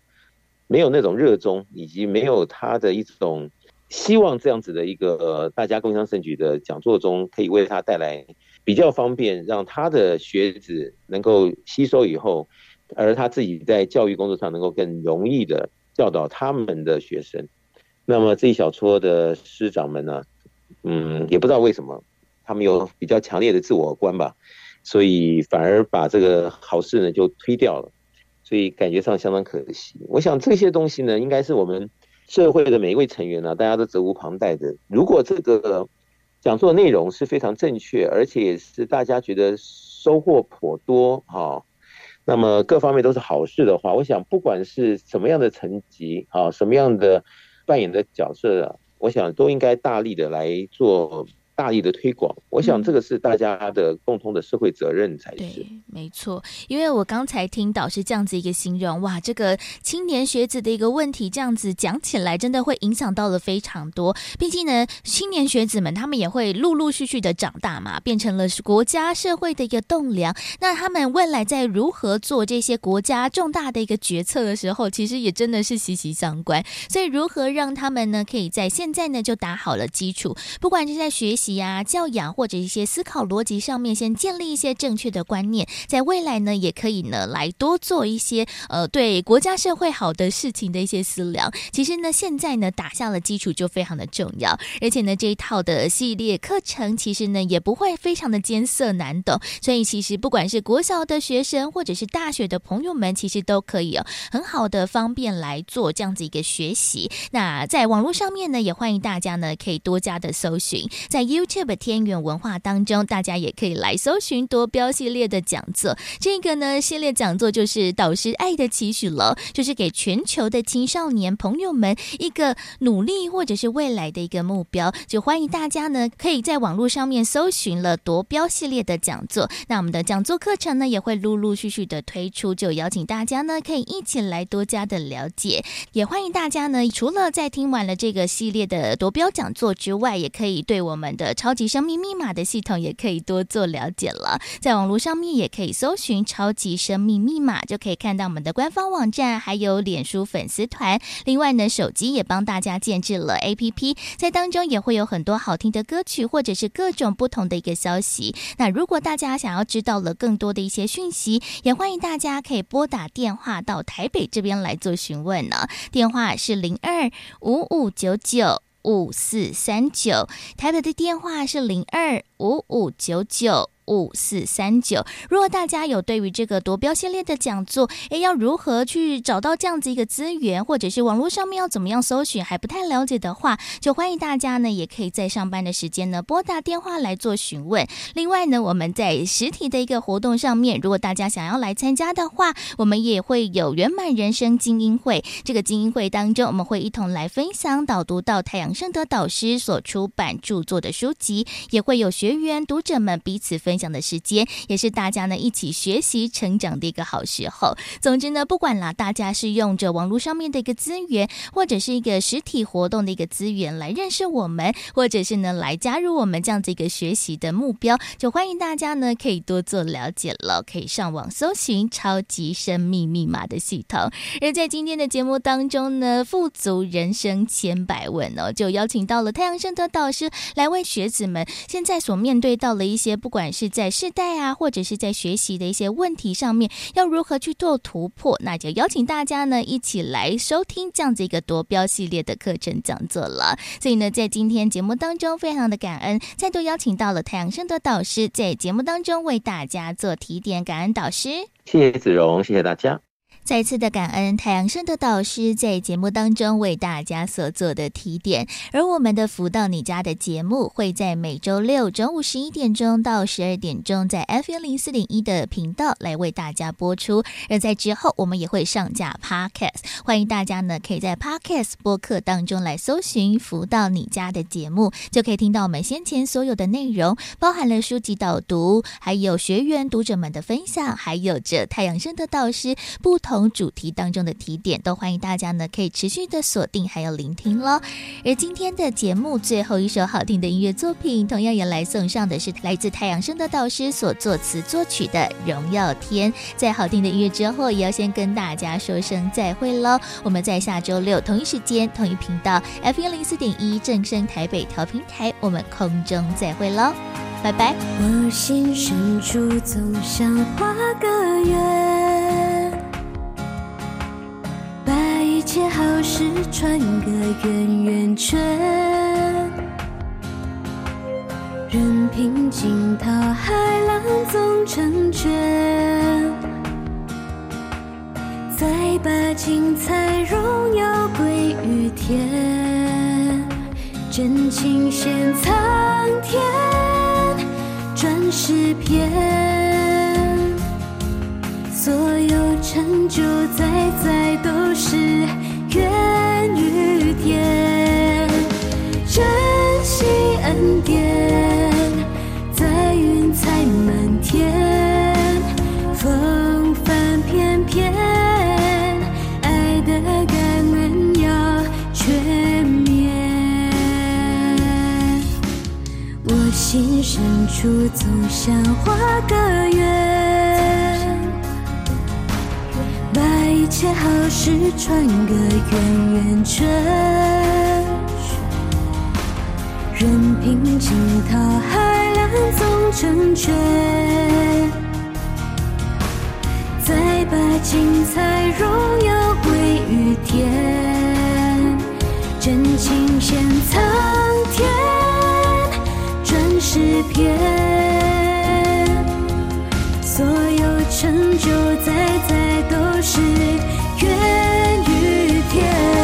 没有那种热衷，以及没有他的一种希望这样子的一个呃大家共襄盛举的讲座中，可以为他带来比较方便，让他的学子能够吸收以后，而他自己在教育工作上能够更容易的。教导他们的学生，那么这一小撮的师长们呢，嗯，也不知道为什么，他们有比较强烈的自我观吧，所以反而把这个好事呢就推掉了，所以感觉上相当可惜。我想这些东西呢，应该是我们社会的每一位成员呢，大家都责无旁贷的。如果这个讲座内容是非常正确，而且也是大家觉得收获颇多，哈。那么各方面都是好事的话，我想不管是什么样的层级啊，什么样的扮演的角色，我想都应该大力的来做。大力的推广，我想这个是大家的共同的社会责任才是。对，没错。因为我刚才听导师这样子一个形容，哇，这个青年学子的一个问题，这样子讲起来，真的会影响到了非常多。毕竟呢，青年学子们他们也会陆陆续续的长大嘛，变成了国家社会的一个栋梁。那他们未来在如何做这些国家重大的一个决策的时候，其实也真的是息息相关。所以，如何让他们呢，可以在现在呢就打好了基础，不管是在学习。呀，教养或者一些思考逻辑上面，先建立一些正确的观念，在未来呢，也可以呢来多做一些呃对国家社会好的事情的一些思量。其实呢，现在呢打下了基础就非常的重要，而且呢这一套的系列课程其实呢也不会非常的艰涩难懂，所以其实不管是国小的学生或者是大学的朋友们，其实都可以哦很好的方便来做这样子一个学习。那在网络上面呢，也欢迎大家呢可以多加的搜寻，在 YouTube 天元文化当中，大家也可以来搜寻夺标系列的讲座。这个呢，系列讲座就是导师爱的期许了，就是给全球的青少年朋友们一个努力或者是未来的一个目标。就欢迎大家呢，可以在网络上面搜寻了夺标系列的讲座。那我们的讲座课程呢，也会陆陆续续的推出，就邀请大家呢，可以一起来多加的了解。也欢迎大家呢，除了在听完了这个系列的夺标讲座之外，也可以对我们的超级生命密码的系统也可以多做了解了，在网络上面也可以搜寻“超级生命密码”，就可以看到我们的官方网站，还有脸书粉丝团。另外呢，手机也帮大家建置了 APP，在当中也会有很多好听的歌曲，或者是各种不同的一个消息。那如果大家想要知道了更多的一些讯息，也欢迎大家可以拨打电话到台北这边来做询问呢。电话是零二五五九九。五四三九，台北的电话是零二五五九九。五四三九，如果大家有对于这个夺标系列的讲座，哎，要如何去找到这样子一个资源，或者是网络上面要怎么样搜寻，还不太了解的话，就欢迎大家呢，也可以在上班的时间呢拨打电话来做询问。另外呢，我们在实体的一个活动上面，如果大家想要来参加的话，我们也会有圆满人生精英会。这个精英会当中，我们会一同来分享导读到太阳盛德导师所出版著作的书籍，也会有学员读者们彼此分分享的时间，也是大家呢一起学习成长的一个好时候。总之呢，不管啦，大家是用着网络上面的一个资源，或者是一个实体活动的一个资源来认识我们，或者是呢来加入我们。这样子一个学习的目标，就欢迎大家呢可以多做了解了，可以上网搜寻超级生命密码的系统。而在今天的节目当中呢，富足人生千百问哦，就邀请到了太阳盛德导师来为学子们。现在所面对到了一些，不管是在试戴啊，或者是在学习的一些问题上面，要如何去做突破，那就邀请大家呢一起来收听这样子一个夺标系列的课程讲座了。所以呢，在今天节目当中，非常的感恩，再度邀请到了太阳升的导师在节目当中为大家做提点，感恩导师，谢谢子荣，谢谢大家。再次的感恩太阳盛德导师在节目当中为大家所做的提点，而我们的福到你家的节目会在每周六中午十一点钟到十二点钟在 FM 零四点一的频道来为大家播出，而在之后我们也会上架 Podcast，欢迎大家呢可以在 Podcast 播客当中来搜寻福到你家的节目，就可以听到我们先前所有的内容，包含了书籍导读，还有学员读者们的分享，还有着太阳盛德导师不同。从主题当中的提点，都欢迎大家呢可以持续的锁定还有聆听喽。而今天的节目最后一首好听的音乐作品，同样也来送上的是来自太阳升的导师所作词作曲的《荣耀天》。在好听的音乐之后，也要先跟大家说声再会喽。我们在下周六同一时间同一频道 F 一零四点一正声台北调频台，我们空中再会喽，拜拜。我心深处总想画个圆。一切好事串个圆圆圈，任凭惊涛骇浪总成全，再把精彩荣耀归于天，真情献苍天，转世篇。所有成就在在都是缘与天，珍惜恩典，在云彩满天，风帆翩翩，爱的感恩要全面。我心深处总想画个圆。切好事串个圆圆圈，任凭惊涛骇浪总成全，再把精彩荣耀归于天，真情献苍天，转诗篇，所有成就在在都是缘与天。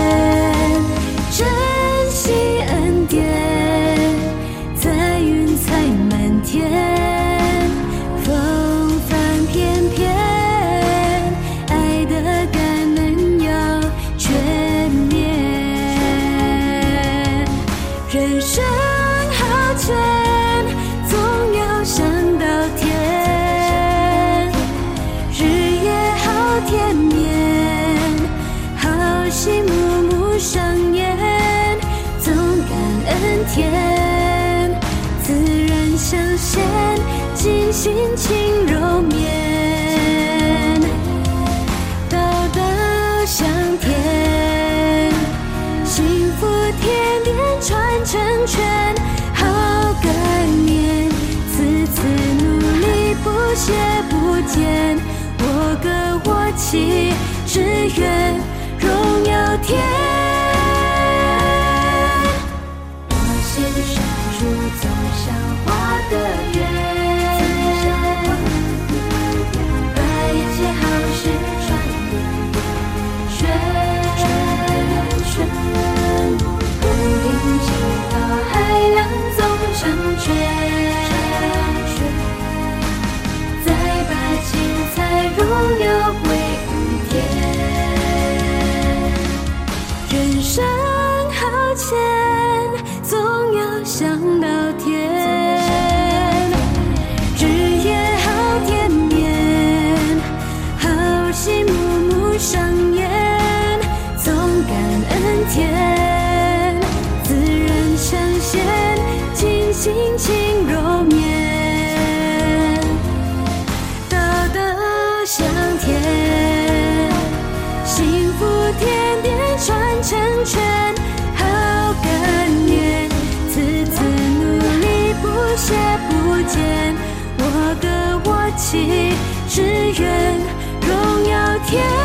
只愿荣耀天。you.